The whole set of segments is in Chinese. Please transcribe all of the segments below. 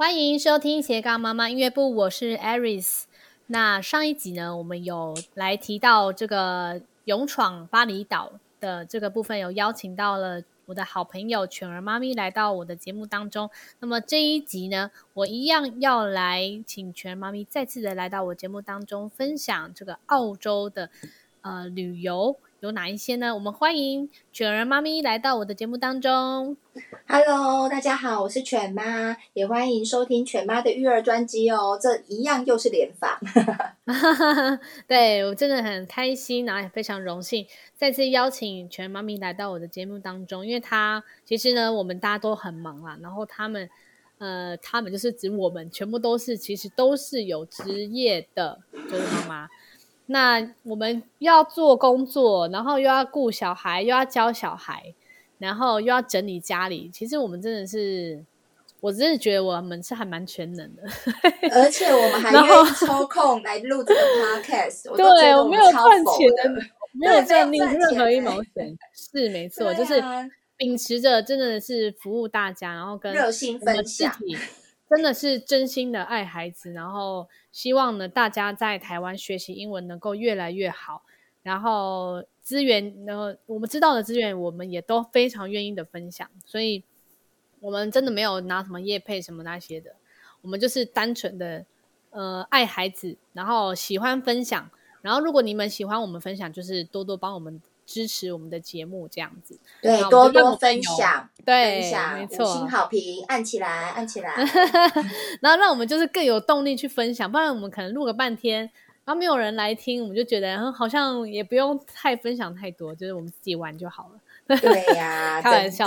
欢迎收听斜杠妈妈音乐部，我是 Aris。那上一集呢，我们有来提到这个勇闯巴厘岛的这个部分，有邀请到了我的好朋友犬儿妈咪来到我的节目当中。那么这一集呢，我一样要来请犬儿妈咪再次的来到我节目当中，分享这个澳洲的呃旅游。有哪一些呢？我们欢迎犬儿妈咪来到我的节目当中。Hello，大家好，我是犬妈，也欢迎收听犬妈的育儿专辑哦。这一样又是联访，对，我真的很开心，然后也非常荣幸再次邀请犬儿妈咪来到我的节目当中。因为她其实呢，我们大家都很忙啦，然后他们呃，他们就是指我们，全部都是其实都是有职业的，就是妈妈。那我们要做工作，然后又要顾小孩，又要教小孩，然后又要整理家里。其实我们真的是，我真的觉得我们是还蛮全能的。而且我们还愿意抽空来录这个 podcast。对，我没有赚钱，没有赚任何一毛钱。是没错，啊、就是秉持着真的是服务大家，然后跟热心分享。真的是真心的爱孩子，然后希望呢，大家在台湾学习英文能够越来越好。然后资源，然后我们知道的资源，我们也都非常愿意的分享。所以，我们真的没有拿什么业配什么那些的，我们就是单纯的呃爱孩子，然后喜欢分享。然后，如果你们喜欢我们分享，就是多多帮我们。支持我们的节目这样子，对，多多分享，对，分享，没错，五星好评，按起来，按起来，然后让我们就是更有动力去分享，不然我们可能录个半天，然后没有人来听，我们就觉得好像也不用太分享太多，就是我们自己玩就好了。对呀、啊，开玩笑。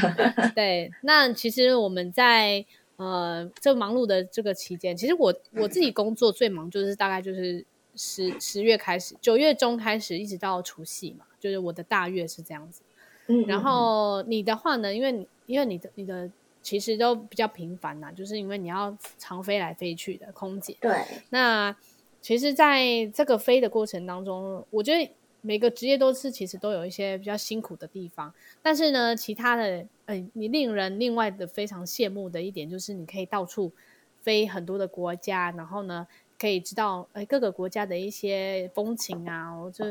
对，那其实我们在呃这忙碌的这个期间，其实我我自己工作最忙就是大概就是十十月开始，九月中开始，一直到除夕嘛。就是我的大月是这样子，嗯，然后你的话呢？因为你因为你的你的其实都比较频繁呐，就是因为你要常飞来飞去的空姐。对，那其实在这个飞的过程当中，我觉得每个职业都是其实都有一些比较辛苦的地方。但是呢，其他的，哎，你令人另外的非常羡慕的一点就是你可以到处飞很多的国家，然后呢。可以知道，哎，各个国家的一些风情啊，我就，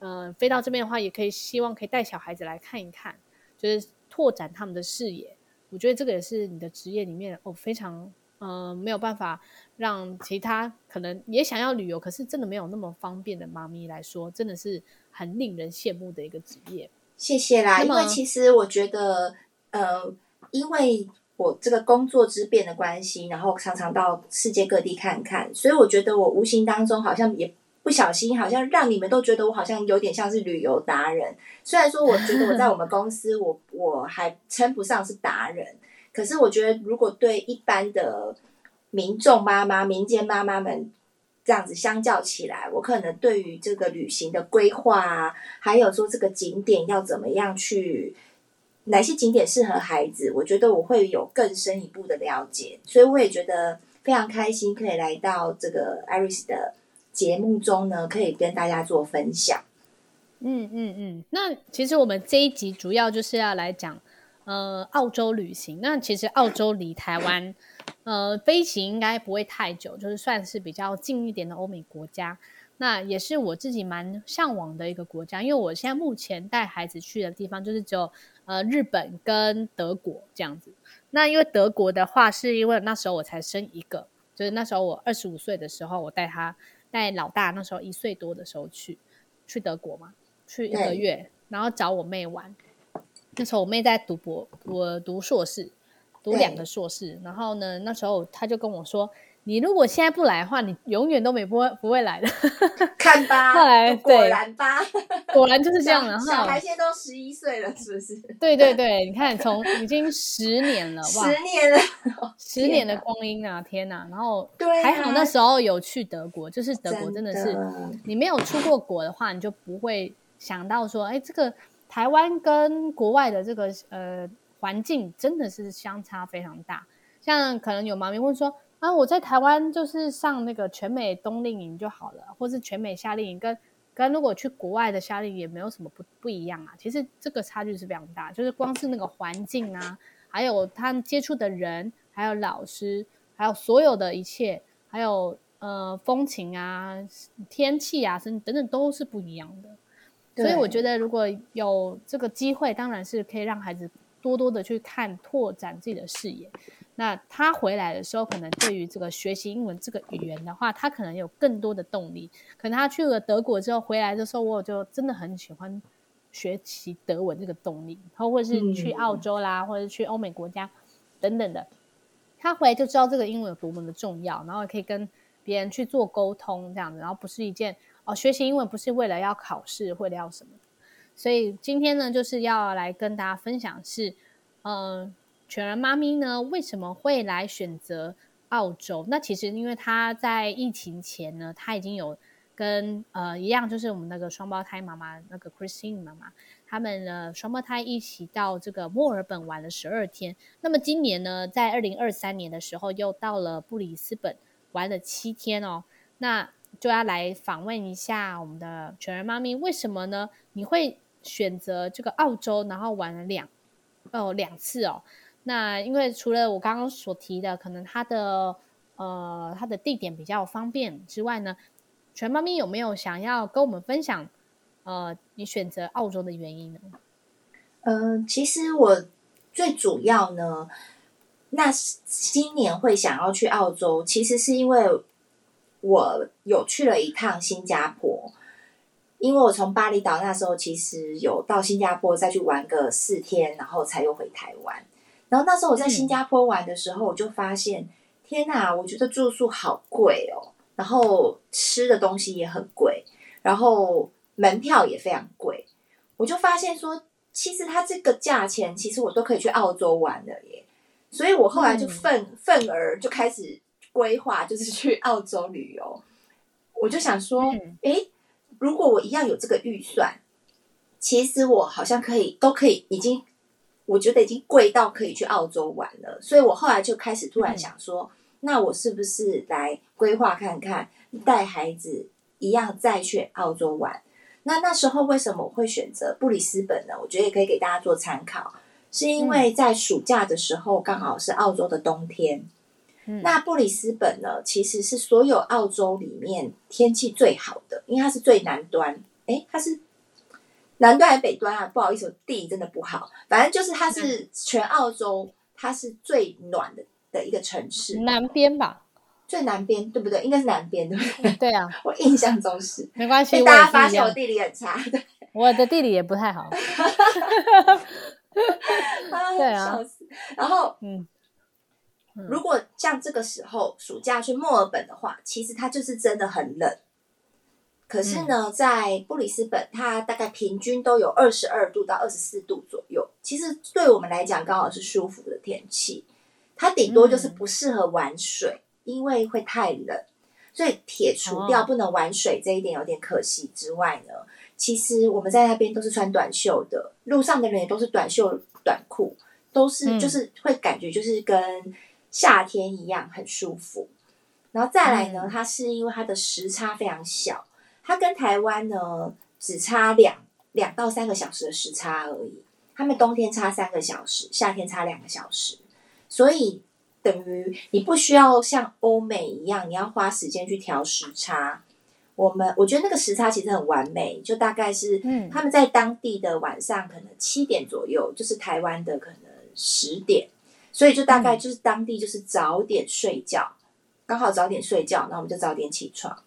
嗯、呃，飞到这边的话，也可以希望可以带小孩子来看一看，就是拓展他们的视野。我觉得这个也是你的职业里面哦，非常，嗯、呃，没有办法让其他可能也想要旅游，可是真的没有那么方便的妈咪来说，真的是很令人羡慕的一个职业。谢谢啦，因为其实我觉得，呃，因为。我这个工作之变的关系，然后常常到世界各地看看，所以我觉得我无形当中好像也不小心，好像让你们都觉得我好像有点像是旅游达人。虽然说我觉得我在我们公司，我我还称不上是达人，可是我觉得如果对一般的民众妈妈、民间妈妈们这样子相较起来，我可能对于这个旅行的规划啊，还有说这个景点要怎么样去。哪些景点适合孩子？我觉得我会有更深一步的了解，所以我也觉得非常开心，可以来到这个 Iris 的节目中呢，可以跟大家做分享。嗯嗯嗯，那其实我们这一集主要就是要来讲，呃，澳洲旅行。那其实澳洲离台湾，呃，飞行应该不会太久，就是算是比较近一点的欧美国家。那也是我自己蛮向往的一个国家，因为我现在目前带孩子去的地方就是只有呃日本跟德国这样子。那因为德国的话，是因为那时候我才生一个，就是那时候我二十五岁的时候，我带他带老大那时候一岁多的时候去去德国嘛，去一个月，然后找我妹玩。那时候我妹在读博，我读硕士，读两个硕士，然后呢，那时候她就跟我说。你如果现在不来的话，你永远都没不会不会来的。看吧，后来果然吧，果然就是这样然后。小孩现在都十一岁了，是不是？对对对，你看，从已经十年了，哇，十年了，十年的光阴啊，天哪！然后 还好那时候有去德国，就是德国真的是，你没有出过国的话，你就不会想到说，哎，这个台湾跟国外的这个呃环境真的是相差非常大。像可能有妈咪会说。啊，我在台湾就是上那个全美冬令营就好了，或是全美夏令营，跟跟如果去国外的夏令营也没有什么不不一样啊。其实这个差距是非常大，就是光是那个环境啊，还有他接触的人，还有老师，还有所有的一切，还有呃风情啊、天气啊，等等等都是不一样的。所以我觉得如果有这个机会，当然是可以让孩子多多的去看，拓展自己的视野。那他回来的时候，可能对于这个学习英文这个语言的话，他可能有更多的动力。可能他去了德国之后回来的时候，我就真的很喜欢学习德文这个动力。然后或者是去澳洲啦，嗯、或者去欧美国家等等的，他回来就知道这个英文有多么的重要，然后也可以跟别人去做沟通这样子。然后不是一件哦，学习英文不是为了要考试，为了要什么。所以今天呢，就是要来跟大家分享是，嗯、呃。全人妈咪呢，为什么会来选择澳洲？那其实因为她在疫情前呢，她已经有跟呃一样，就是我们那个双胞胎妈妈那个 Christine 妈妈，他们呢双胞胎一起到这个墨尔本玩了十二天。那么今年呢，在二零二三年的时候，又到了布里斯本玩了七天哦。那就要来访问一下我们的全人妈咪，为什么呢？你会选择这个澳洲，然后玩了两哦两次哦？那因为除了我刚刚所提的，可能它的呃它的地点比较方便之外呢，全妈咪有没有想要跟我们分享呃你选择澳洲的原因呢？嗯、其实我最主要呢，那今年会想要去澳洲，其实是因为我有去了一趟新加坡，因为我从巴厘岛那时候其实有到新加坡再去玩个四天，然后才又回台湾。然后那时候我在新加坡玩的时候，我就发现，嗯、天哪，我觉得住宿好贵哦，然后吃的东西也很贵，然后门票也非常贵。我就发现说，其实它这个价钱，其实我都可以去澳洲玩的耶。所以我后来就愤愤、嗯、而就开始规划，就是去澳洲旅游。我就想说，嗯、诶，如果我一样有这个预算，其实我好像可以，都可以已经。我觉得已经贵到可以去澳洲玩了，所以我后来就开始突然想说，嗯、那我是不是来规划看看，带孩子一样再去澳洲玩？那那时候为什么我会选择布里斯本呢？我觉得也可以给大家做参考，是因为在暑假的时候刚好是澳洲的冬天。嗯、那布里斯本呢，其实是所有澳洲里面天气最好的，因为它是最南端，诶，它是。南端还是北端啊？不好意思，我地理真的不好。反正就是它是全澳洲，它是最暖的的一个城市。南边吧，最南边对不对？应该是南边对不对？对啊，我印象中是。没关系，大家发现我地理很差。对，我的地理也不太好。对啊。笑死。然后，嗯，如果像这个时候暑假去墨尔本的话，其实它就是真的很冷。可是呢，在布里斯本，它大概平均都有二十二度到二十四度左右。其实对我们来讲，刚好是舒服的天气。它顶多就是不适合玩水，因为会太冷。所以撇除掉不能玩水这一点有点可惜之外呢，其实我们在那边都是穿短袖的，路上的人也都是短袖短裤，都是就是会感觉就是跟夏天一样很舒服。然后再来呢，它是因为它的时差非常小。它跟台湾呢只差两两到三个小时的时差而已，他们冬天差三个小时，夏天差两个小时，所以等于你不需要像欧美一样，你要花时间去调时差。我们我觉得那个时差其实很完美，就大概是他们在当地的晚上可能七点左右，就是台湾的可能十点，所以就大概就是当地就是早点睡觉，刚好早点睡觉，那我们就早点起床。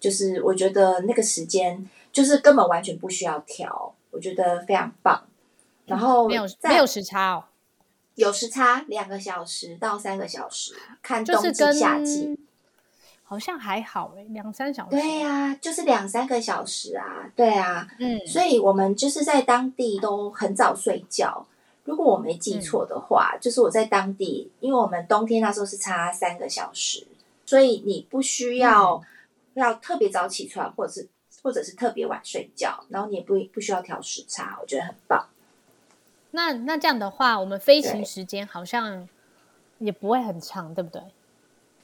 就是我觉得那个时间就是根本完全不需要调，我觉得非常棒。然后没有没有时差哦，有时差两个小时到三个小时，看冬季夏季，好像还好诶，两三小时。对呀，就是两三个小时啊，对啊，嗯，所以我们就是在当地都很早睡觉。如果我没记错的话，嗯，就是我在当地，因为我们冬天那时候是差三个小时，所以你不需要。嗯要特别早起床，或者是或者是特别晚睡觉，然后你也不不需要调时差，我觉得很棒。那那这样的话，我们飞行时间好像也不会很长，对，不对？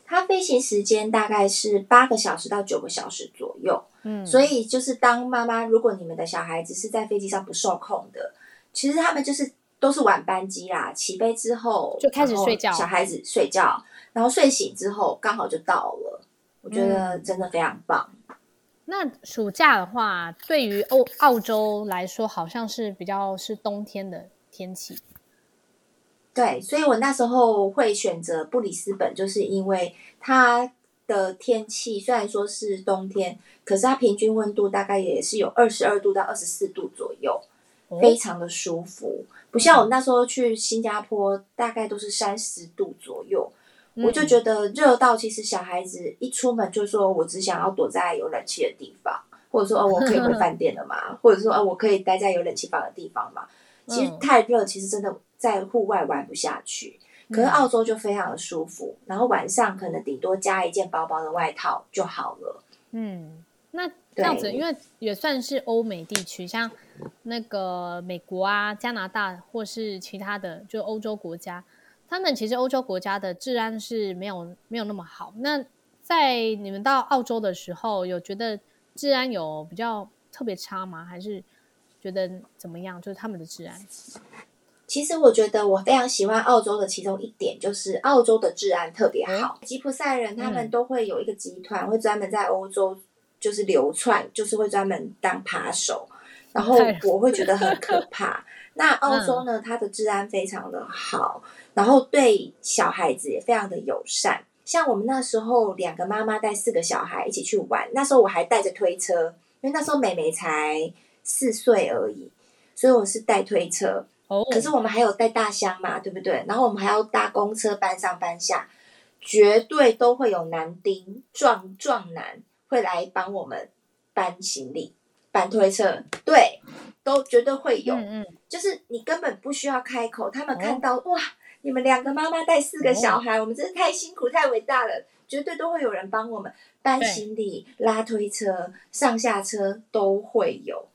它飞行时间大概是八个小时到九个小时左右。嗯，所以就是当妈妈，如果你们的小孩子是在飞机上不受控的，其实他们就是都是晚班机啦，起飞之后就开始睡觉，小孩子睡觉，然后睡醒之后刚好就到了，我觉得真的非常棒。嗯、那暑假的话，对于澳澳洲来说，好像是比较是冬天的天气。对，所以我那时候会选择布里斯本，就是因为它的天气虽然说是冬天，可是它平均温度大概也是有二十二度到二十四度左右，非常的舒服。不像我那时候去新加坡，大概都是三十度左右，我就觉得热到其实小孩子一出门就说我只想要躲在有冷气的地方，或者说哦我可以回 饭店了嘛，或者说哦我可以待在有冷气房的地方嘛。其实太热，其实真的在户外玩不下去。可是澳洲就非常的舒服，然后晚上可能顶多加一件薄薄的外套就好了。嗯，那这样子，因为也算是欧美地区，像那个美国啊、加拿大或是其他的就欧洲国家，他们其实欧洲国家的治安是没有没有那么好。那在你们到澳洲的时候，有觉得治安有比较特别差吗？还是觉得怎么样？就是他们的治安？其实我觉得我非常喜欢澳洲的其中一点，就是澳洲的治安特别好。吉普赛人他们都会有一个集团，会专门在欧洲就是流窜，就是会专门当扒手。然后我会觉得很可怕。那澳洲呢，它的治安非常的好，然后对小孩子也非常的友善。像我们那时候两个妈妈带四个小孩一起去玩，那时候我还带着推车，因为那时候妹妹才四岁而已，所以我是带推车。哦可是我们还有带大箱嘛，对不对？然后我们还要搭公车搬上搬下，绝对都会有男丁壮壮男会来帮我们搬行李、搬推车，对，都绝对会有。嗯嗯，就是你根本不需要开口，他们看到哇，你们两个妈妈带四个小孩，我们真是太辛苦、太伟大了，绝对都会有人帮我们搬行李、拉推车、上下车都会有。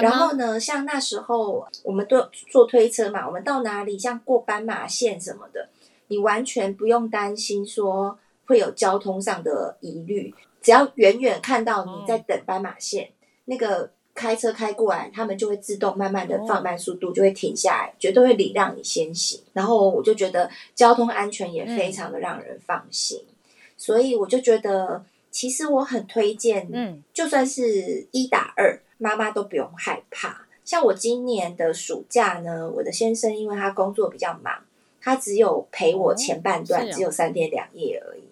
然后呢，像那时候我们都坐推车嘛，我们到哪里，像过斑马线什么的，你完全不用担心说会有交通上的疑虑，只要远远看到你在等斑马线，哦、那个开车开过来，他们就会自动慢慢的放慢速度，就会停下来，绝对会礼让你先行。然后我就觉得交通安全也非常的让人放心，嗯、所以我就觉得其实我很推荐，嗯，就算是一打二。妈妈都不用害怕。像我今年的暑假呢，我的先生因为他工作比较忙，他只有陪我前半段，只有三天两夜而已。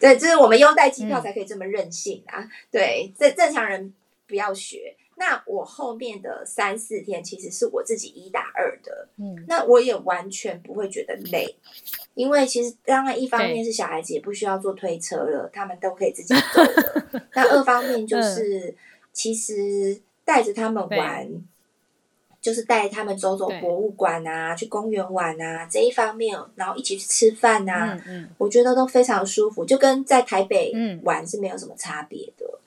对，就是我们优待机票才可以这么任性啊！嗯、对，这正常人不要学。那我后面的三四天其实是我自己一打二的，嗯，那我也完全不会觉得累，因为其实当然一方面是小孩子也不需要坐推车了，他们都可以自己走了。那二方面就是。其实带着他们玩，对就是带他们走走博物馆啊，去公园玩啊，这一方面，然后一起去吃饭啊，嗯嗯、我觉得都非常舒服，就跟在台北玩是没有什么差别的。嗯、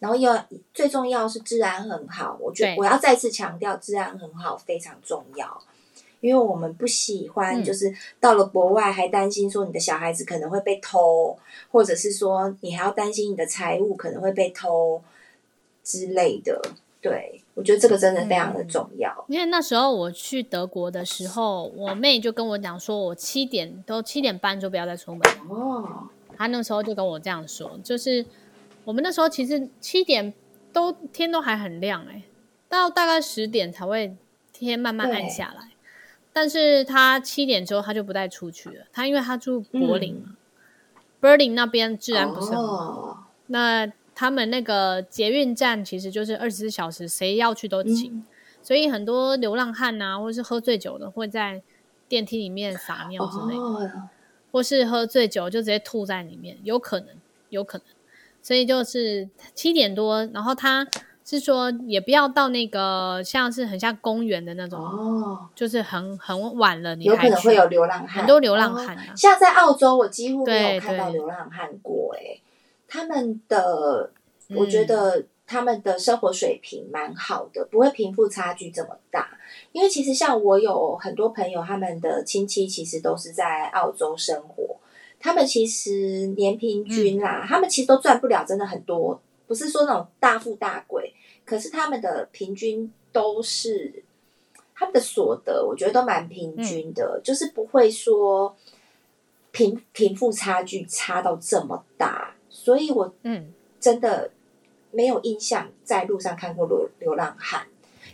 然后要最重要是治安很好，我觉得我要再次强调，治安很好非常重要，因为我们不喜欢就是到了国外还担心说你的小孩子可能会被偷，或者是说你还要担心你的财物可能会被偷。之类的，对，我觉得这个真的非常的重要。嗯，因为那时候我去德国的时候，我妹就跟我讲说，我七点都七点半就不要再出门。哦，她那时候就跟我这样说，就是我们那时候其实七点都天都还很亮，欸，到大概十点才会天慢慢暗下来。但是她七点之后她就不带出去了，她因为她住柏林嘛，柏林，嗯、那边治安不是很好，哦，那。他们那个捷运站其实就是二十四小时，谁要去都行，嗯、所以很多流浪汉啊，或是喝醉酒的会在电梯里面撒尿之类的，哦、或是喝醉酒就直接吐在里面，有可能，有可能。所以就是七点多，然后他是说也不要到那个像是很像公园的那种，哦，就是很很晚了，你还有可能会有流浪汉，很多流浪汉、啊。哦。像在澳洲，我几乎没有看到流浪汉过、欸，哎。他们的，我觉得他们的生活水平蛮好的，嗯、不会贫富差距这么大。因为其实像我有很多朋友，他们的亲戚其实都是在澳洲生活，他们其实年平均啦，嗯、他们其实都赚不了真的很多，不是说那种大富大贵，可是他们的平均都是他们的所得我觉得都蛮平均的，嗯、就是不会说贫贫富差距差到这么大，所以我嗯。真的没有印象在路上看过流流浪汉，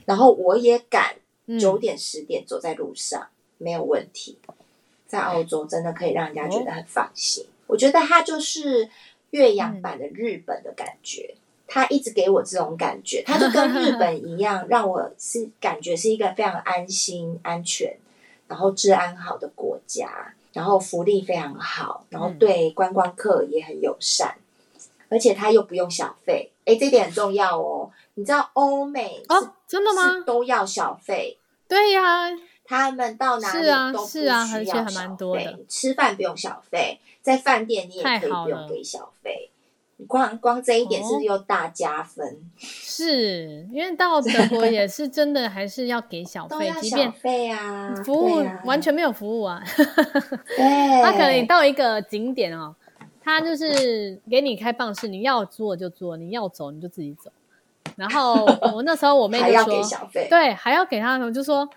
然后我也敢九点十点走在路上、嗯、没有问题，在澳洲真的可以让人家觉得很放心，哦、我觉得它就是岳阳版的日本的感觉。嗯 他一直给我这种感觉，他就跟日本一样，让我是感觉是一个非常安心、安全，然后治安好的国家，然后福利非常好，然后对观光客也很友善，嗯、而且他又不用小费，哎，这点很重要哦。你知道欧美哦，真的吗？都要小费？对呀、啊，他们到哪里都不需要小费，是啊是啊、而且还蛮多的。吃饭不用小费，在饭店你也可以不用给小费。光光这一点是不是又大加分？哦、是因为到德国也是真的，还是要给小费，小费啊，服务、啊、完全没有服务啊。对，他可能你到一个景点哦，他就是给你开放式，你要做就做，你要走你就自己走。然后 我那时候我妹就说，还要给小费，对，还要给他，我就说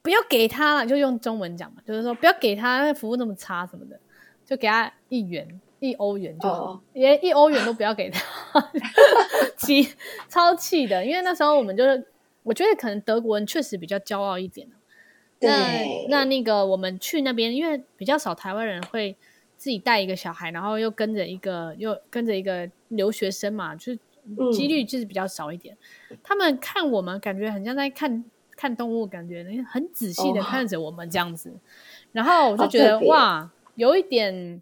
不要给他了，就用中文讲嘛，就是说不要给他，那服务那么差什么的，就给他一元。一欧元就好，连、oh. 一欧元都不要给他，气超气的。因为那时候我们就是，我觉得可能德国人确实比较骄傲一点。对那那那个我们去那边，因为比较少台湾人会自己带一个小孩，然后又跟着一个又跟着一个留学生嘛，就是几率就是比较少一点。嗯、他们看我们，感觉很像在看看动物，感觉很仔细的看着我们这样子。Oh. 然后我就觉得哇，有一点。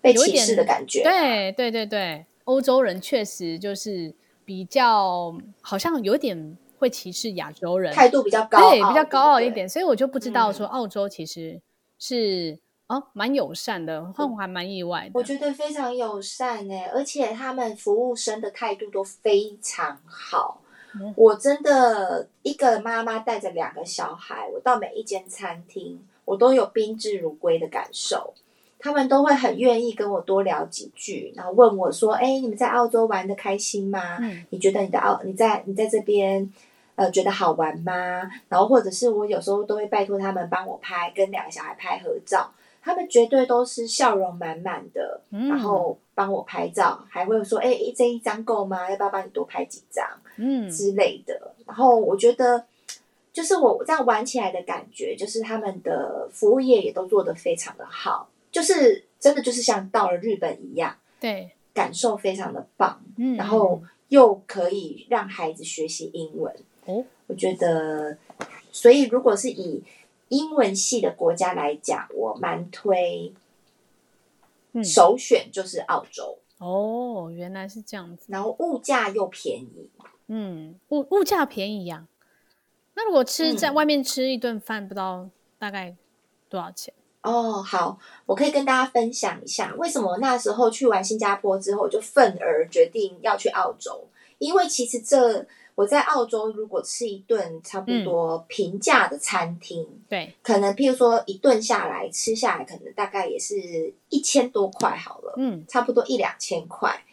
被歧视的感觉，对对对对，欧洲人确实就是比较，好像有点会歧视亚洲人，态度比较高，对，比较高傲一点，所以我就不知道说澳洲其实是、嗯、哦蛮友善的，我还蛮意外的。我觉得非常友善哎，而且他们服务生的态度都非常好。嗯、我真的一个妈妈带着两个小孩，我到每一间餐厅，我都有宾至如归的感受。他们都会很愿意跟我多聊几句，然后问我说：“哎，你们在澳洲玩的开心吗？嗯、你觉得你的澳你在你在这边，呃，觉得好玩吗？”然后或者是我有时候都会拜托他们帮我拍跟两个小孩拍合照，他们绝对都是笑容满满的，嗯、然后帮我拍照，还会说：“哎，这一张够吗？要不要帮你多拍几张？”嗯之类的。然后我觉得，就是我这样玩起来的感觉，就是他们的服务业也都做得非常的好。就是真的，就是像到了日本一样，对，感受非常的棒，嗯，然后又可以让孩子学习英文，哦，我觉得，所以如果是以英文系的国家来讲，我蛮推，嗯，首选就是澳洲。哦，原来是这样子，然后物价又便宜，嗯，物物价便宜呀，啊。那如果吃在外面吃一顿饭，不知道大概多少钱？哦，好，我可以跟大家分享一下，为什么那时候去完新加坡之后，就愤而决定要去澳洲。因为其实这我在澳洲如果吃一顿差不多平价的餐厅，嗯、对，可能譬如说一顿下来吃下来，可能大概也是一千多块好了，嗯，差不多一两千块，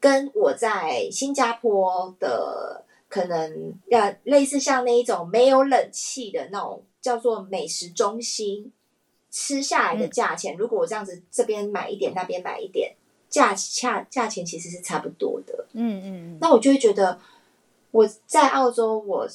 跟我在新加坡的可能要类似像那一种没有冷气的那种叫做美食中心。吃下来的价钱，嗯、如果我这样子这边买一点，那边买一点，价价价钱其实是差不多的。嗯嗯嗯。那我就会觉得我在澳洲，我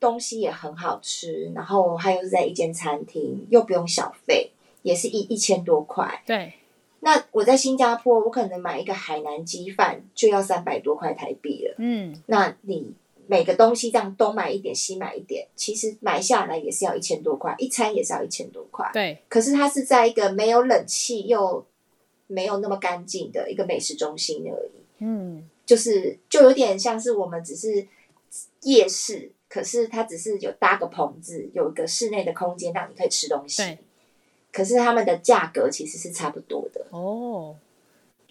东西也很好吃，然后还有是在一间餐厅，又不用小费，也是一一千多块。对。那我在新加坡，我可能买一个海南鸡饭就要三百多块台币了。嗯。那你？每个东西这样东买一点西买一点，其实买下来也是要一千多块，一餐也是要一千多块。对，可是它是在一个没有冷气又没有那么干净的一个美食中心而已。嗯，就是就有点像是我们只是夜市，可是它只是有搭个棚子，有一个室内的空间让你可以吃东西。对，可是他们的价格其实是差不多的。哦，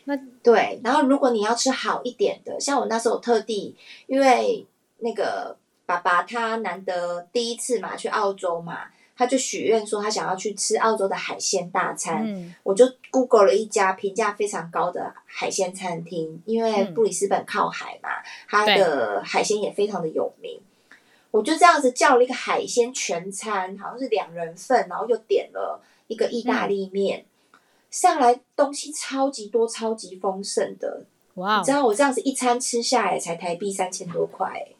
那对。然后如果你要吃好一点的，像我那时候特地因为。那个爸爸他难得第一次嘛去澳洲嘛，他就许愿说他想要去吃澳洲的海鲜大餐。嗯、我就 Google 了一家评价非常高的海鲜餐厅，因为布里斯本靠海嘛，它的海鲜也非常的有名。嗯、我就这样子叫了一个海鲜全餐，好像是两人份，然后又点了一个意大利面，嗯、上来东西超级多、超级丰盛的。哇！你知道我这样子一餐吃下来才台币三千多块，哇！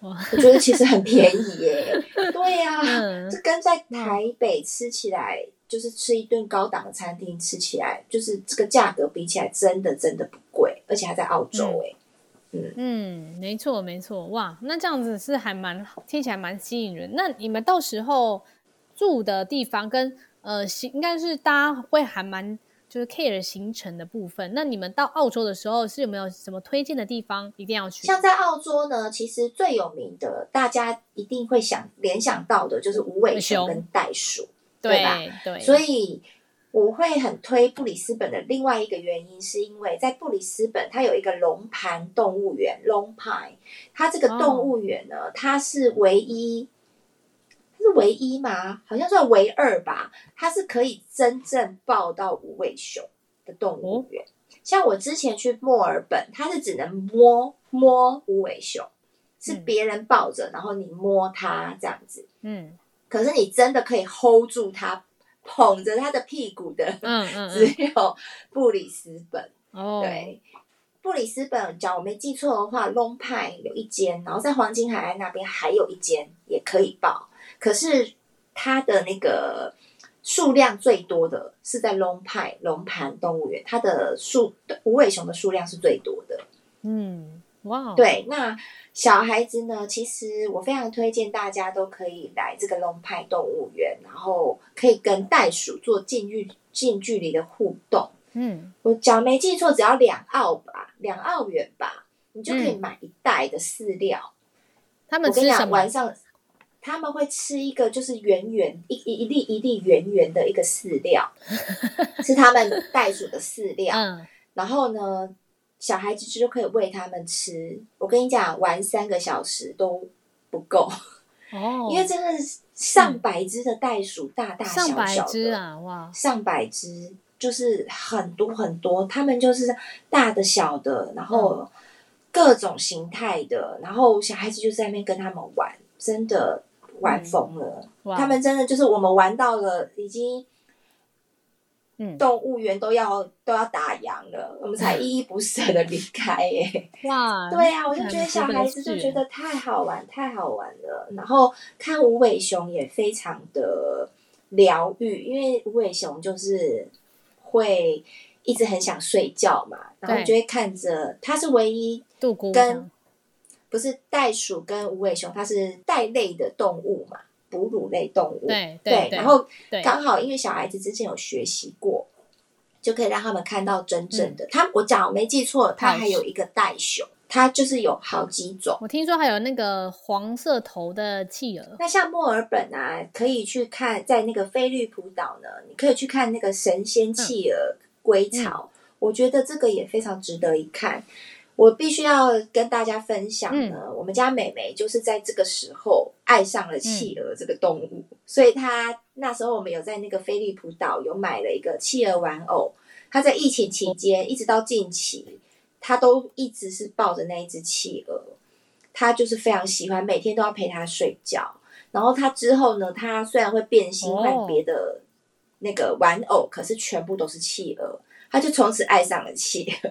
我觉得其实很便宜耶。对呀、啊，嗯、这跟在台北吃起来，就是吃一顿高档的餐厅吃起来，就是这个价格比起来，真的真的不贵，而且还在澳洲哎。嗯嗯嗯，没错没错，哇，那这样子是还蛮听起来蛮吸引人。那你们到时候住的地方跟呃行，应该是大家会还蛮就是 care 行程的部分。那你们到澳洲的时候是有没有什么推荐的地方一定要去？像在澳洲呢，其实最有名的，大家一定会想联想到的就是无尾熊跟袋鼠，对吧？对，所以。我会很推布里斯本的另外一个原因，是因为在布里斯本，它有一个龙盘动物园 （Long Pine）。它这个动物园呢，哦、它是唯一，它是唯一吗？好像算唯二吧。它是可以真正抱到无尾熊的动物园。哦、像我之前去墨尔本，它是只能摸摸无尾熊，是别人抱着，然后你摸它这样子。嗯，可是你真的可以 hold 住它。捧着他的屁股的，嗯嗯，只有布里斯本。哦，对，布里斯本，假如我没记错的话，Long Pine 有一间，然后在黄金海岸那边还有一间也可以抱。可是它的那个数量最多的是在 Long Pine 龙盘动物园，它的数无尾熊的数量是最多的。嗯，哇，对，那。小孩子呢，其实我非常推荐大家都可以来这个龙派动物园，然后可以跟袋鼠做近距近距离的互动。嗯，我脚没记错，只要两澳吧，两澳元吧，你就可以买一袋的饲料。他们吃什么？晚上他们会吃一个，就是圆圆一一一粒一粒圆圆的一个饲料，是他们袋鼠的饲料。嗯，然后呢？小孩子就可以喂他们吃，我跟你讲，玩三个小时都不够。哦，因为真的是上百只的袋鼠，嗯、大大小小的，上百只啊，哇，上百只就是很多很多，他们就是大的小的，然后各种形态的，然后小孩子就在那边跟他们玩，真的玩疯了，嗯、他们真的就是我们玩到了已经。动物园都要都要打烊了，我们才依依不舍的离开耶。哇，对呀、啊，我就觉得小孩子就觉得太好玩，太好玩了。然后看无尾熊也非常的疗愈，因为无尾熊就是会一直很想睡觉嘛，然后就会看着它是唯一跟不是袋鼠跟无尾熊，它是袋类的动物嘛。哺乳类动物，对对，对，然后刚好因为小孩子之前有学习过，就可以让他们看到真正的。他我讲我没记错，他还有一个袋熊，它就是有好几种。我听说还有那个黄色头的企鹅。那像墨尔本啊，可以去看，在那个菲律普岛呢，你可以去看那个神仙企鹅归巢，我觉得这个也非常值得一看。我必须要跟大家分享呢，嗯、我们家美眉就是在这个时候爱上了企鹅这个动物，嗯、所以她那时候我们有在那个菲利普岛有买了一个企鹅玩偶。她在疫情期间一直到近期，她都一直是抱着那一只企鹅，她就是非常喜欢，每天都要陪它睡觉。然后她之后呢，她虽然会变心换别的那个玩偶，可是全部都是企鹅。他就从此爱上了企鹅，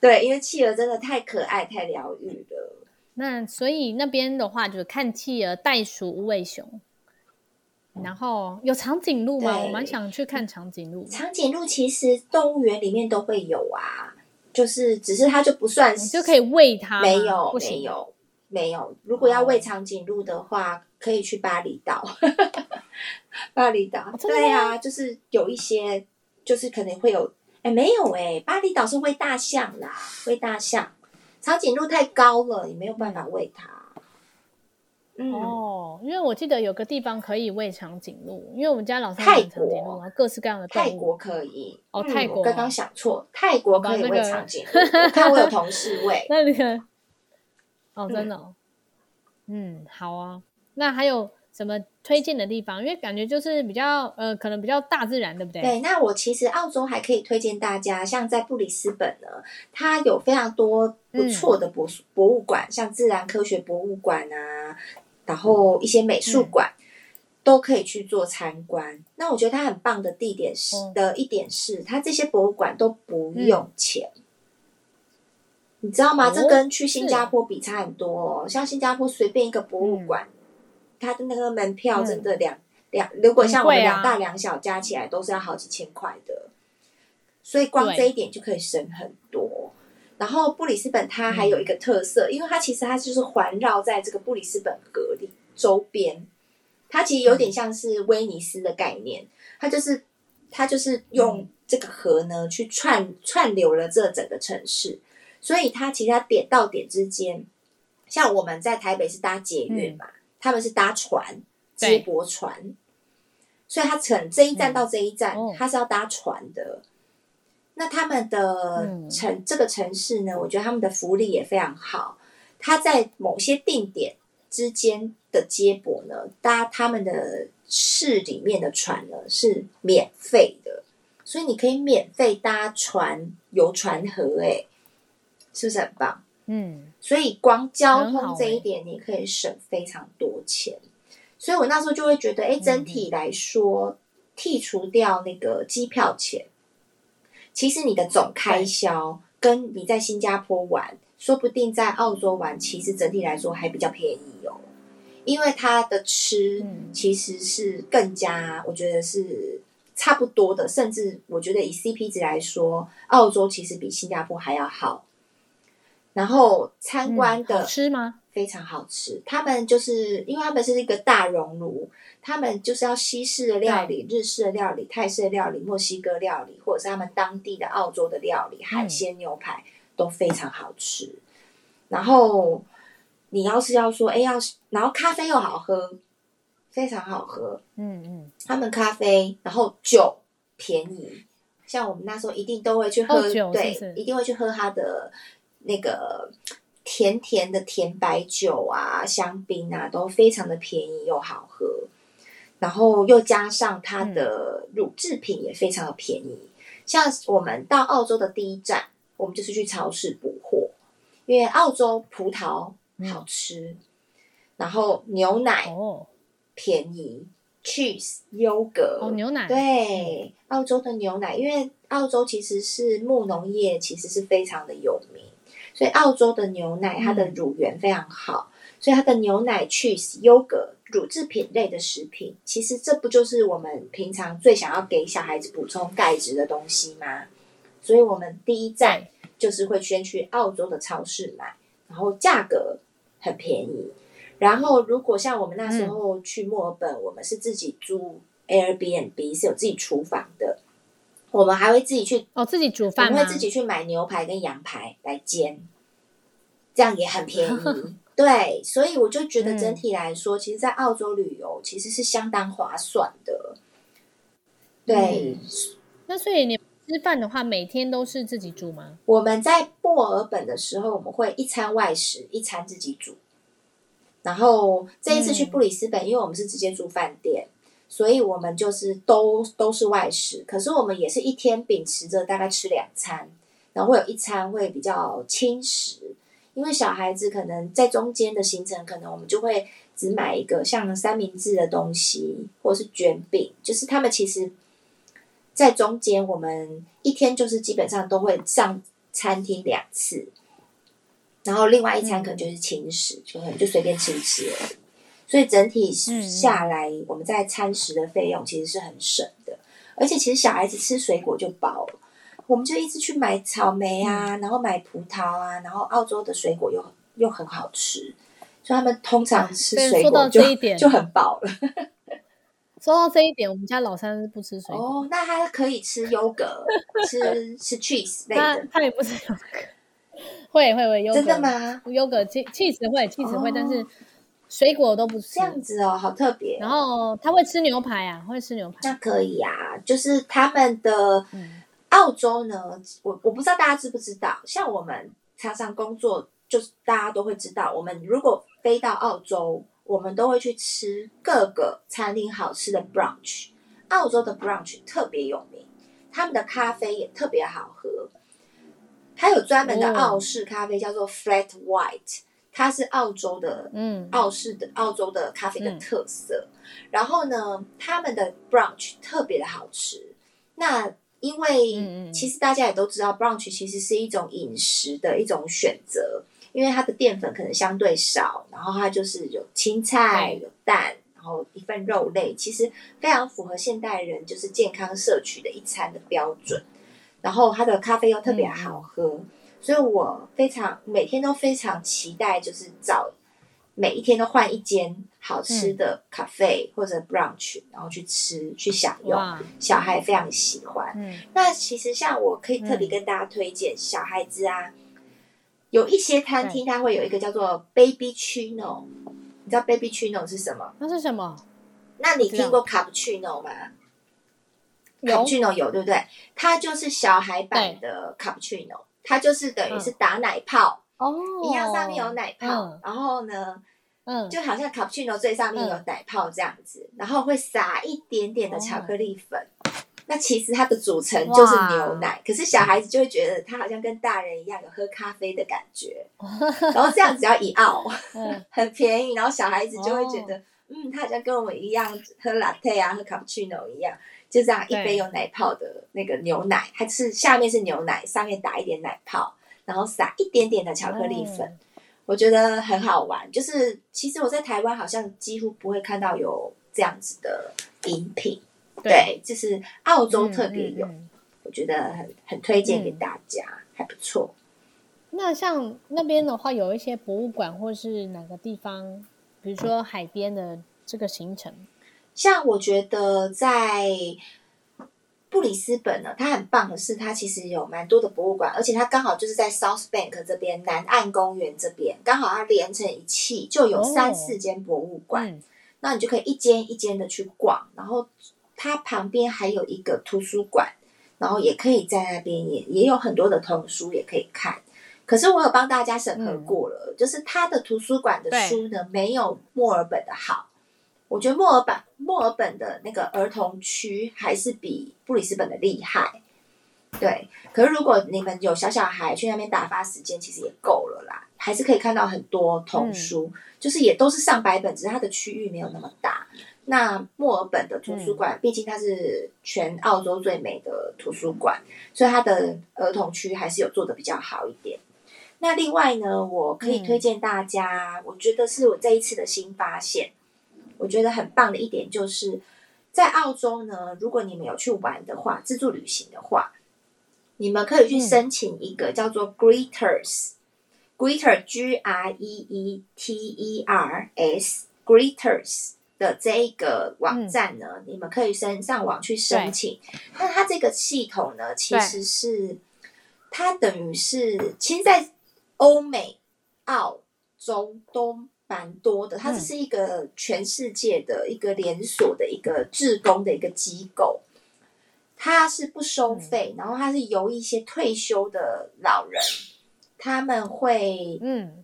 对，因为企鹅真的太可爱、太疗愈了。那所以那边的话，就是看企鹅、袋鼠、无尾熊，然后有长颈鹿吗？我蛮想去看长颈鹿。长颈鹿其实动物园里面都会有啊，就是只是它就不算是，就可以喂它。没有，没有，没有。如果要喂长颈鹿的话，哦、可以去巴厘岛。巴厘岛，哦、对啊，就是有一些，就是可能会有。哎，没有哎，巴厘岛是喂大象啦，喂大象。长颈鹿太高了，也没有办法喂它。嗯、哦，因为我记得有个地方可以喂长颈鹿，因为我们家老三养长颈鹿，然后各式各样的动物。泰国可以哦，泰国。我刚刚想错，泰国可以喂长颈鹿。我看我有同事喂。那个哦，真的、哦。嗯，好啊。那还有。什么推荐的地方？因为感觉就是比较呃，可能比较大自然，对不对？对，那我其实澳洲还可以推荐大家，像在布里斯本呢，它有非常多不错的博博物馆，嗯、像自然科学博物馆啊，然后一些美术馆、嗯、都可以去做参观。那我觉得它很棒的地点是、嗯、的一点是，它这些博物馆都不用钱。嗯你知道吗？这跟去新加坡比差很多哦。像新加坡随便一个博物馆，它的那个门票真的两两，如果像我们两大两小加起来都是要好几千块的。所以光这一点就可以省很多。然后布里斯本它还有一个特色，因为它其实它就是环绕在这个布里斯本隔离周边，它其实有点像是威尼斯的概念，它就是它就是用这个河呢去串串流了这整个城市。所以它其他点到点之间，像我们在台北是搭捷运嘛，嗯、他们是搭船接驳船，所以他乘这一站到这一站，嗯、它是要搭船的。那他们的城、嗯、这个城市呢，我觉得他们的福利也非常好。他在某些定点之间的接驳呢，搭他们的市里面的船呢是免费的，所以你可以免费搭船游船河、欸，诶。是不是很棒？嗯，所以光交通这一点，你可以省非常多钱。欸、所以我那时候就会觉得，哎、欸，整体来说，剔除掉那个机票钱，其实你的总开销跟你在新加坡玩，说不定在澳洲玩，其实整体来说还比较便宜哦。因为它的吃其实是更加，我觉得是差不多的，甚至我觉得以 CP 值来说，澳洲其实比新加坡还要好。然后参观的、吃吗？非常好吃。他们就是因为他们是一个大熔炉，他们就是要西式的料理、日式的料理、泰式的料理、墨西哥料理，或者是他们当地的澳洲的料理，海鲜牛排都非常好吃。然后你要是要说，哎，要然后咖啡又好喝，非常好喝。嗯嗯，他们咖啡，然后酒便宜，像我们那时候一定都会去喝，对，是是一定会去喝他的。那个甜甜的甜白酒啊，香槟啊，都非常的便宜又好喝，然后又加上它的乳制品也非常的便宜。嗯、像我们到澳洲的第一站，我们就是去超市补货，因为澳洲葡萄好吃，嗯、然后牛奶便宜、哦、，cheese 优格哦，牛奶。对，澳洲的牛奶，因为澳洲其实是牧农业，其实是非常的有名。所以澳洲的牛奶，它的乳源非常好，嗯、所以它的牛奶、cheese、优格、乳制品类的食品，其实这不就是我们平常最想要给小孩子补充钙质的东西吗？所以我们第一站就是会先去澳洲的超市买，然后价格很便宜。然后如果像我们那时候去墨尔本，嗯、我们是自己租 Airbnb，是有自己厨房的。我们还会自己去哦，自己煮饭，我们会自己去买牛排跟羊排来煎，这样也很便宜。对，所以我就觉得整体来说，嗯、其实，在澳洲旅游其实是相当划算的。对，嗯、那所以你吃饭的话，每天都是自己煮吗？我们在墨尔本的时候，我们会一餐外食，一餐自己煮。然后这一次去布里斯本，嗯、因为我们是直接住饭店。所以我们就是都都是外食，可是我们也是一天秉持着大概吃两餐，然后会有一餐会比较轻食，因为小孩子可能在中间的行程，可能我们就会只买一个像三明治的东西，或者是卷饼，就是他们其实，在中间我们一天就是基本上都会上餐厅两次，然后另外一餐可能就是轻食，嗯、就可能就随便吃一吃而已。所以整体下来，我们在餐食的费用其实是很省的，而且其实小孩子吃水果就饱了，我们就一直去买草莓啊，然后买葡萄啊，然后澳洲的水果又又很好吃，所以他们通常吃水果就就很饱了。说到这一点，我们家老三是不吃水果哦，那他可以吃优格，吃 吃 cheese 类的，他他也不吃优格，会会会优格，真的吗？优格 cheese 会 cheese 会，但是。水果都不吃，这样子哦，好特别。然后他会吃牛排啊，会吃牛排。那可以啊，就是他们的澳洲呢，嗯、我我不知道大家知不知道，像我们常常工作，就是大家都会知道，我们如果飞到澳洲，我们都会去吃各个餐厅好吃的 brunch。澳洲的 brunch 特别有名，他们的咖啡也特别好喝，它有专门的澳式咖啡，叫做 flat white。它是澳洲的，嗯，澳式的澳洲的咖啡的特色。嗯、然后呢，他们的 brunch 特别的好吃。那因为其实大家也都知道，brunch 其实是一种饮食的一种选择，因为它的淀粉可能相对少，然后它就是有青菜、有蛋，然后一份肉类，其实非常符合现代人就是健康摄取的一餐的标准。然后它的咖啡又特别好喝，嗯、所以我非常每天都非常期待，就是找每一天都换一间好吃的咖啡或者 brunch，然后去吃去享用。小孩非常喜欢。嗯、那其实像我可以特别跟大家推荐，小孩子啊，有一些餐厅它会有一个叫做 Baby Chino，你知道 Baby Chino 是什么？那是什么？那你听过 Cappuccino 吗？Cappuccino 有对不对？它就是小孩版的 Cappuccino，它就是等于是打奶泡哦，一样上面有奶泡，然后呢，嗯，就好像 Cappuccino 最上面有奶泡这样子，然后会撒一点点的巧克力粉。那其实它的组成就是牛奶，可是小孩子就会觉得它好像跟大人一样有喝咖啡的感觉，然后这样只要一澳，很便宜，然后小孩子就会觉得，嗯，他好像跟我们一样喝 latte 啊，喝 Cappuccino 一样。就这样一杯有奶泡的那个牛奶，还是下面是牛奶，上面打一点奶泡，然后撒一点点的巧克力粉，嗯、我觉得很好玩。就是其实我在台湾好像几乎不会看到有这样子的饮品，对，对，就是澳洲特别有，嗯嗯嗯、我觉得很很推荐给大家，嗯、还不错。那像那边的话，有一些博物馆或是哪个地方，比如说海边的这个行程。像我觉得在布里斯本呢，它很棒的是，它其实有蛮多的博物馆，而且它刚好就是在 South Bank 这边南岸公园这边，刚好它连成一气，就有三四间博物馆。哦嗯、那你就可以一间一间的去逛，然后它旁边还有一个图书馆，然后也可以在那边也也有很多的童书也可以看。可是我有帮大家审核过了，嗯、就是它的图书馆的书呢，没有墨尔本的好。我觉得墨尔本墨尔本的那个儿童区还是比布里斯本的厉害，对。可是如果你们有小小孩去那边打发时间，其实也够了啦，还是可以看到很多童书，嗯、就是也都是上百本，只是它的区域没有那么大。那墨尔本的图书馆，嗯、毕竟它是全澳洲最美的图书馆，所以它的儿童区还是有做的比较好一点。那另外呢，我可以推荐大家，嗯、我觉得是我这一次的新发现。我觉得很棒的一点就是，在澳洲呢，如果你们有去玩的话，自助旅行的话，你们可以去申请一个叫做 Greeters，Greeter G R E E T E R S，Greeters 的这一个网站呢，嗯、你们可以申上网去申请。那它这个系统呢，其实是它等于是，其实，在欧美、澳洲都。蛮多的，它这是一个全世界的一个连锁的一个志工的一个机构，它是不收费，然后它是由一些退休的老人，他们会嗯。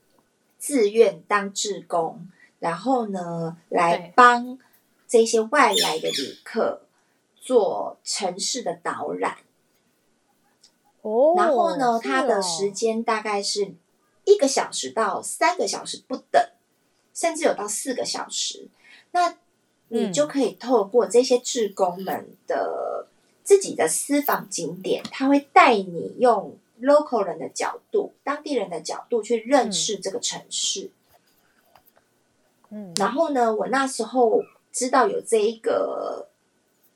自愿当志工，然后呢来帮这些外来的旅客做城市的导览。哦，然后呢，它的时间大概是一个小时到三个小时不等。甚至有到四个小时，那你就可以透过这些志工们的自己的私房景点，他会带你用 local 人的角度、当地人的角度去认识这个城市。嗯，然后呢，我那时候知道有这一个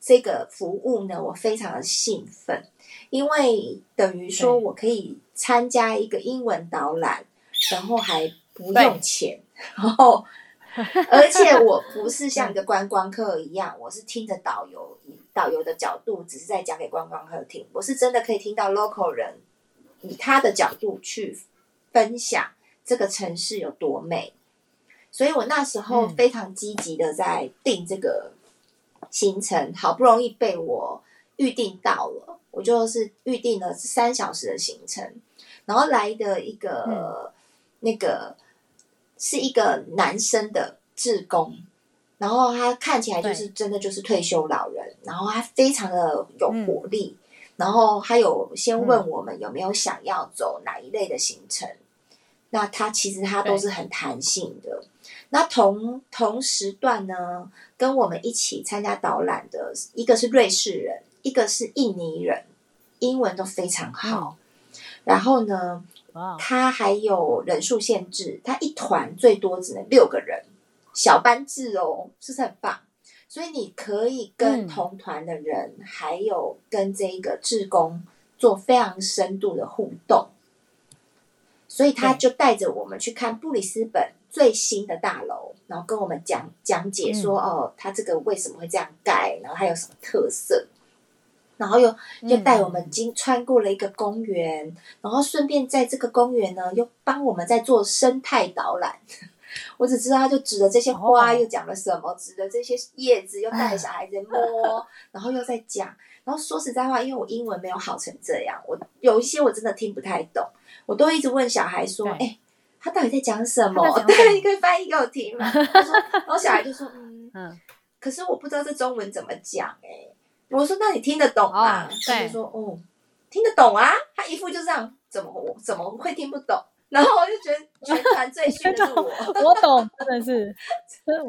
这个服务呢，我非常的兴奋，因为等于说我可以参加一个英文导览，然后还不用钱。然后，而且我不是像一个观光客一样，我是听着导游以导游的角度，只是在讲给观光客听。我是真的可以听到 local 人以他的角度去分享这个城市有多美。所以我那时候非常积极的在定这个行程，好不容易被我预定到了，我就是预定了三小时的行程，然后来的一个那个。是一个男生的志工，然后他看起来就是真的就是退休老人，然后他非常的有活力，嗯、然后他有先问我们有没有想要走哪一类的行程，嗯、那他其实他都是很弹性的。那同同时段呢，跟我们一起参加导览的一个是瑞士人，一个是印尼人，英文都非常好。嗯、然后呢，他还有人数限制，他一团最多只能六个人，小班制哦，是不是很棒？所以你可以跟同团的人，嗯、还有跟这个志工做非常深度的互动。所以他就带着我们去看布里斯本最新的大楼，然后跟我们讲讲解说，嗯、哦，他这个为什么会这样盖，然后还有什么特色，然后又又带我们经穿过了一个公园，嗯、然后顺便在这个公园呢，又帮我们在做生态导览。我只知道他就指着这些花，又讲了什么，哦、指着这些叶子，又带着小孩子摸，然后又在讲。然后说实在话，因为我英文没有好成这样，我有一些我真的听不太懂。我都一直问小孩说：“哎他到底在讲什么？对，你可以翻译给我听吗？”他说，然后小孩就说：“嗯，嗯可是我不知道这中文怎么讲。”哎，我说：“那你听得懂吗？”哦、他就说：“哦，听得懂啊。”他一副就这样，怎么我怎么会听不懂？然后我就觉得 全团最逊的是我，我懂，真的是，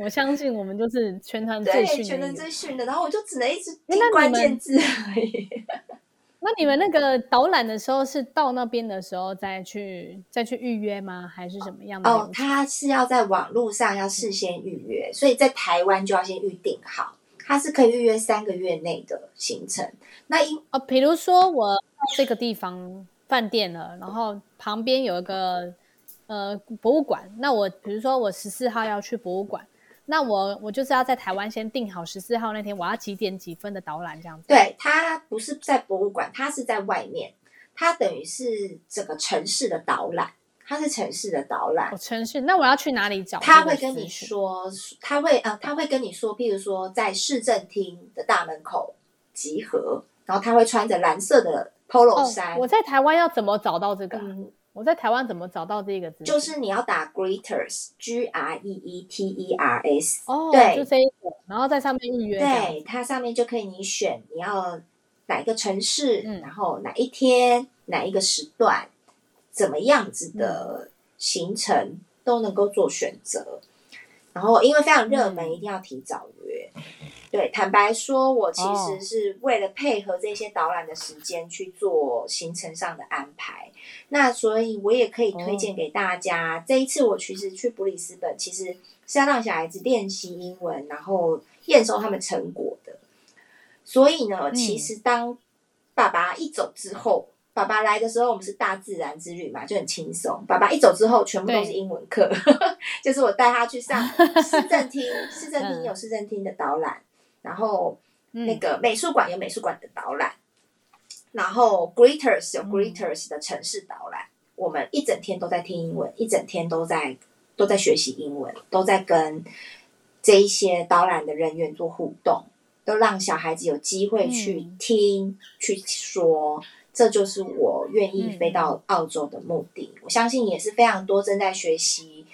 我相信我们就是全团最逊，全团最逊的。然后我就只能一直听关键字而已。那你们那个导览的时候是到那边的时候再去再去预约吗？还是什么样的？哦，他是要在网络上要事先预约，所以在台湾就要先预定好。他是可以预约三个月内的行程。那因哦，比如说我到这个地方饭店了，然后旁边有一个呃博物馆，那我比如说我十四号要去博物馆。那我我就是要在台湾先定好十四号那天我要几点几分的导览这样子。对，它不是在博物馆，它是在外面，它等于是整个城市的导览，它是城市的导览。哦，城市，那我要去哪里找？他会跟你说，他会呃，他会跟你说，譬如说在市政厅的大门口集合，然后他会穿着蓝色的 Polo 衫。哦，我在台湾要怎么找到这个？嗯我在台湾怎么找到这个字？就是你要打 Greeters，G R E E T E R S，哦，对，就这一个，然后在上面预约。对，它上面就可以你选你要哪一个城市，嗯、然后哪一天哪一个时段，怎么样子的行程都能够做选择。然后因为非常热门，嗯、一定要提早约。对，坦白说，我其实是为了配合这些导览的时间去做行程上的安排。那所以，我也可以推荐给大家。这一次我其实去布里斯本，其实是要让小孩子练习英文，然后验收他们成果的。所以呢，其实当爸爸一走之后，爸爸来的时候，我们是大自然之旅嘛，就很轻松。爸爸一走之后，全部都是英文课，就是我带他去上市政厅，市政厅有市政厅的导览。然后那个美术馆有美术馆的导览，嗯、然后 Greeters 有 Greeters 的城市导览。嗯、我们一整天都在听英文，一整天都在都在学习英文，都在跟这一些导览的人员做互动，都让小孩子有机会去听、嗯、去说。这就是我愿意飞到澳洲的目的。嗯、我相信也是非常多正在学习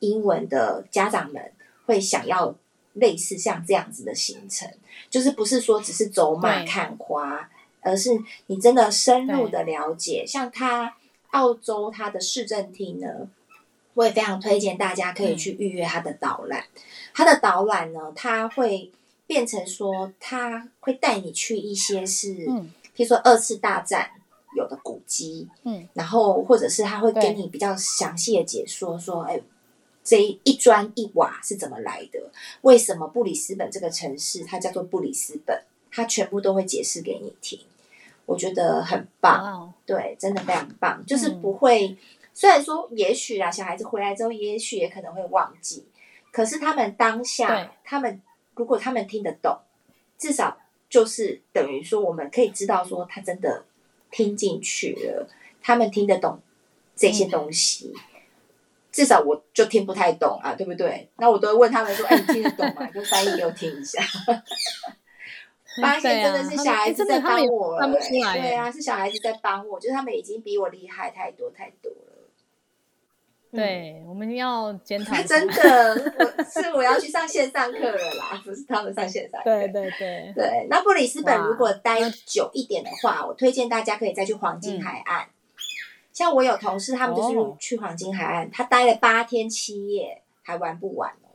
英文的家长们会想要。类似像这样子的行程，就是不是说只是走马看花，而是你真的深入的了解。像他澳洲他的市政厅呢，我也非常推荐大家可以去预约他的导览。他、嗯、的导览呢，他会变成说，他会带你去一些是，嗯，说二次大战有的古迹，嗯，然后或者是他会跟你比较详细的解说，说，哎。这一砖一瓦是怎么来的？为什么布里斯本这个城市它叫做布里斯本？它全部都会解释给你听，我觉得很棒。对，真的非常棒。就是不会，嗯、虽然说也许啊，小孩子回来之后，也许也可能会忘记，可是他们当下，他们如果他们听得懂，至少就是等于说，我们可以知道说，他真的听进去了，他们听得懂这些东西。嗯至少我就听不太懂啊，对不对？那我都会问他们说：“哎，你听得懂吗？就翻译给我听一下。”发现真的是小孩子在帮我了，对啊，是小孩子在帮我，就是他们已经比我厉害太多太多了。对，我们要检讨。真的，我是我要去上线上课了啦，不是他们上线上课。对对对对。那布里斯本如果待久一点的话，我推荐大家可以再去黄金海岸。像我有同事，他们就是去黄金海岸，他待了八天七夜，还玩不完哦。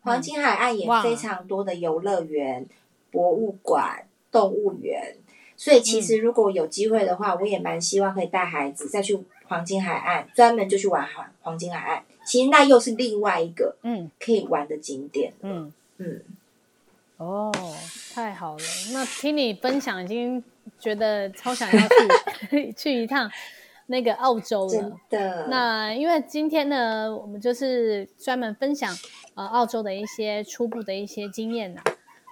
黄金海岸也非常多的游乐园、博物馆、动物园，所以其实如果有机会的话，我也蛮希望可以带孩子再去黄金海岸，专门就去玩黄黄金海岸。其实那又是另外一个嗯可以玩的景点。嗯嗯，哦，太好了！那听你分享，已经觉得超想要去 去一趟。那个澳洲了，真的。那因为今天呢，我们就是专门分享呃澳洲的一些初步的一些经验呐。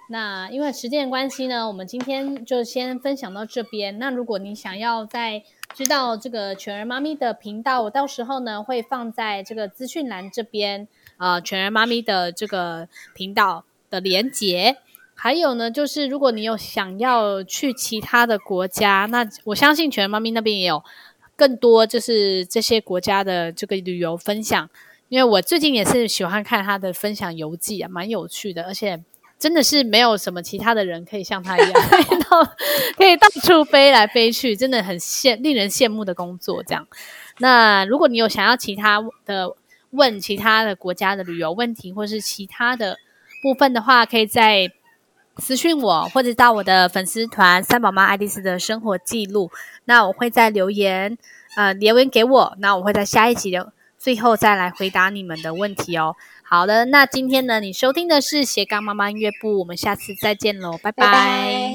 那因为时间关系呢，我们今天就先分享到这边。那如果你想要再知道这个犬儿妈咪的频道，我到时候呢会放在这个资讯栏这边啊、呃，犬儿妈咪的这个频道的连接。还有呢，就是如果你有想要去其他的国家，那我相信犬儿妈咪那边也有。更多就是这些国家的这个旅游分享，因为我最近也是喜欢看他的分享游记啊，蛮有趣的，而且真的是没有什么其他的人可以像他一样，可以到可以到处飞来飞去，真的很羡令人羡慕的工作。这样，那如果你有想要其他的问其他的国家的旅游问题，或是其他的部分的话，可以在。私讯我，或者到我的粉丝团“三宝妈爱丽丝”的生活记录，那我会在留言，呃，留言给我，那我会在下一集的最后再来回答你们的问题哦。好的，那今天呢，你收听的是斜杠妈妈音乐部，我们下次再见喽，拜拜。